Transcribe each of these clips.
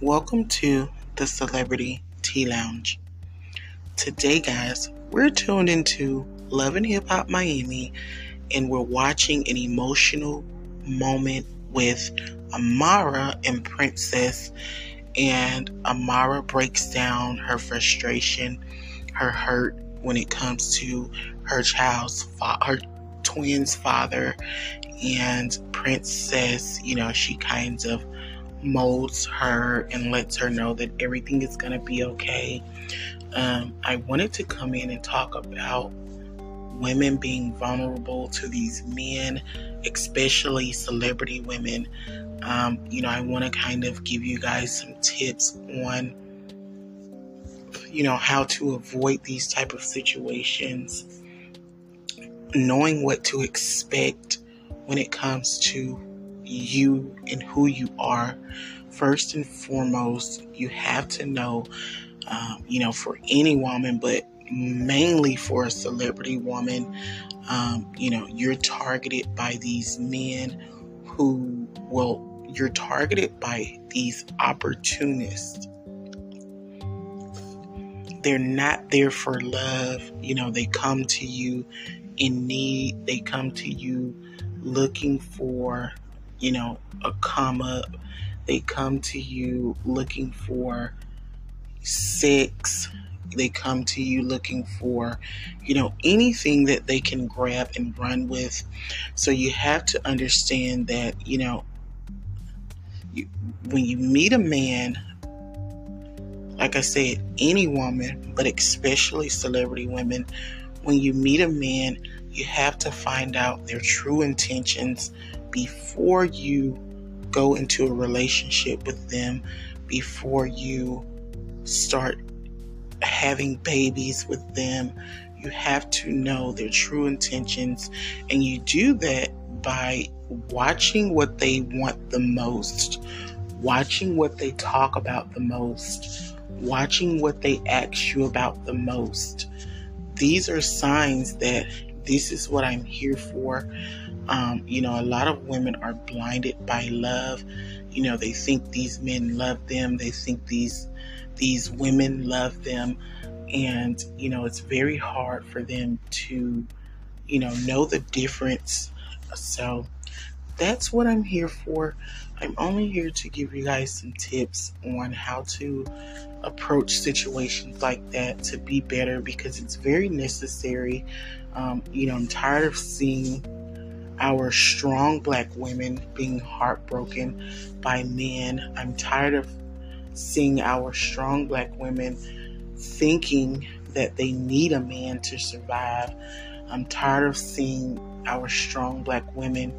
Welcome to the Celebrity Tea Lounge. Today, guys, we're tuned into Love and Hip Hop Miami and we're watching an emotional moment with Amara and Princess. And Amara breaks down her frustration, her hurt when it comes to her child's her twins' father. And Princess, you know, she kind of molds her and lets her know that everything is going to be okay. Um, I wanted to come in and talk about women being vulnerable to these men, especially celebrity women. Um, you know, I want to kind of give you guys some tips on, you know, how to avoid these type of situations, knowing what to expect when it comes to you and who you are. First and foremost, you have to know, um, you know, for any woman, but mainly for a celebrity woman, um, you know, you're targeted by these men who, well, you're targeted by these opportunists. They're not there for love. You know, they come to you in need. They come to you looking for you know, a come up. They come to you looking for sex. They come to you looking for, you know, anything that they can grab and run with. So you have to understand that, you know, you, when you meet a man, like I said, any woman, but especially celebrity women, when you meet a man, you have to find out their true intentions before you go into a relationship with them, before you start having babies with them, you have to know their true intentions. And you do that by watching what they want the most, watching what they talk about the most, watching what they ask you about the most. These are signs that this is what I'm here for. Um, you know, a lot of women are blinded by love. You know, they think these men love them. They think these these women love them, and you know, it's very hard for them to, you know, know the difference. So that's what I'm here for. I'm only here to give you guys some tips on how to approach situations like that to be better because it's very necessary. Um, you know, I'm tired of seeing our strong black women being heartbroken by men. I'm tired of seeing our strong black women thinking that they need a man to survive. I'm tired of seeing our strong black women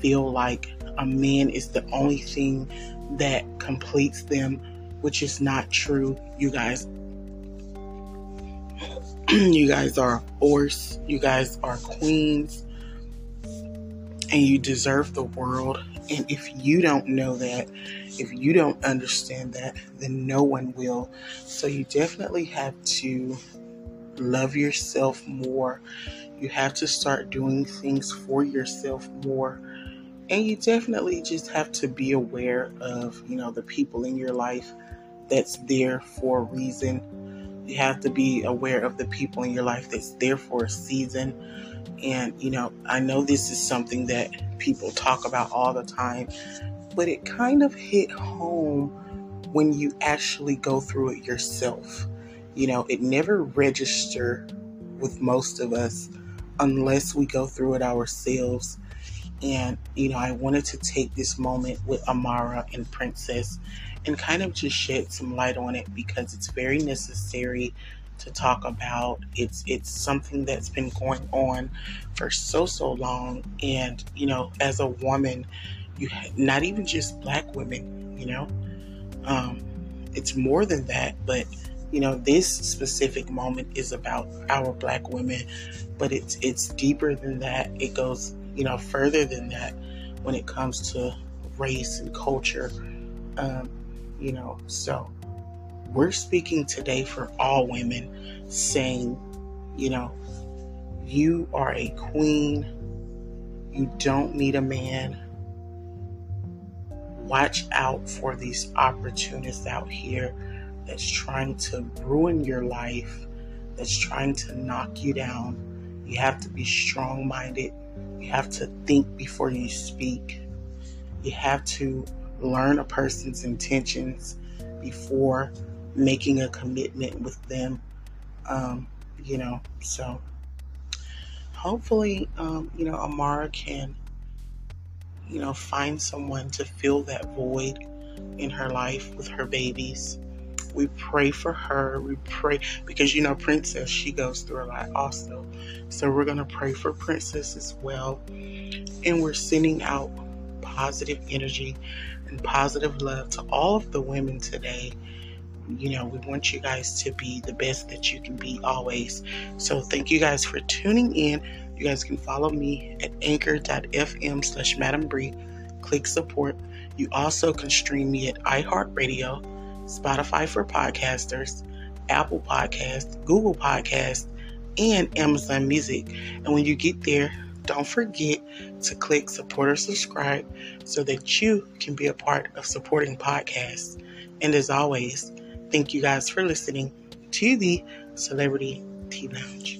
feel like a man is the only thing that completes them, which is not true. You guys, you guys are a force. You guys are queens and you deserve the world. And if you don't know that, if you don't understand that, then no one will. So you definitely have to love yourself more. You have to start doing things for yourself more. And you definitely just have to be aware of, you know, the people in your life that's there for a reason. You have to be aware of the people in your life that's there for a season and, you know, I know this is something that people talk about all the time, but it kind of hit home when you actually go through it yourself. You know, it never register with most of us unless we go through it ourselves. And, you know, I wanted to take this moment with Amara and Princess and kind of just shed some light on it because it's very necessary to talk about. It's it's something that's been going on for so so long, and you know, as a woman, you not even just black women, you know, um, it's more than that. But you know, this specific moment is about our black women, but it's it's deeper than that. It goes you know further than that when it comes to race and culture. Um, you know, so we're speaking today for all women, saying, you know, you are a queen. You don't need a man. watch out for these opportunists out here that's trying to ruin your life, that's trying to knock you down. You have to be strong minded. You have to think before you speak. You have to learn a person's intentions before making a commitment with them. Um, you know, so hopefully, um, you know, Amara can, you know, find someone to fill that void in her life with her babies. We pray for her. We pray because you know, Princess, she goes through a lot also. So we're going to pray for Princess as well. And we're sending out positive energy and positive love to all of the women today. You know, we want you guys to be the best that you can be always. So, thank you guys for tuning in. You guys can follow me at anchor.fm slash Madam Bree. Click support. You also can stream me at iHeartRadio, Spotify for podcasters, Apple Podcast, Google Podcast, and Amazon Music. And when you get there, don't forget to click support or subscribe so that you can be a part of supporting podcasts. And as always, thank you guys for listening to the Celebrity Tea Lounge.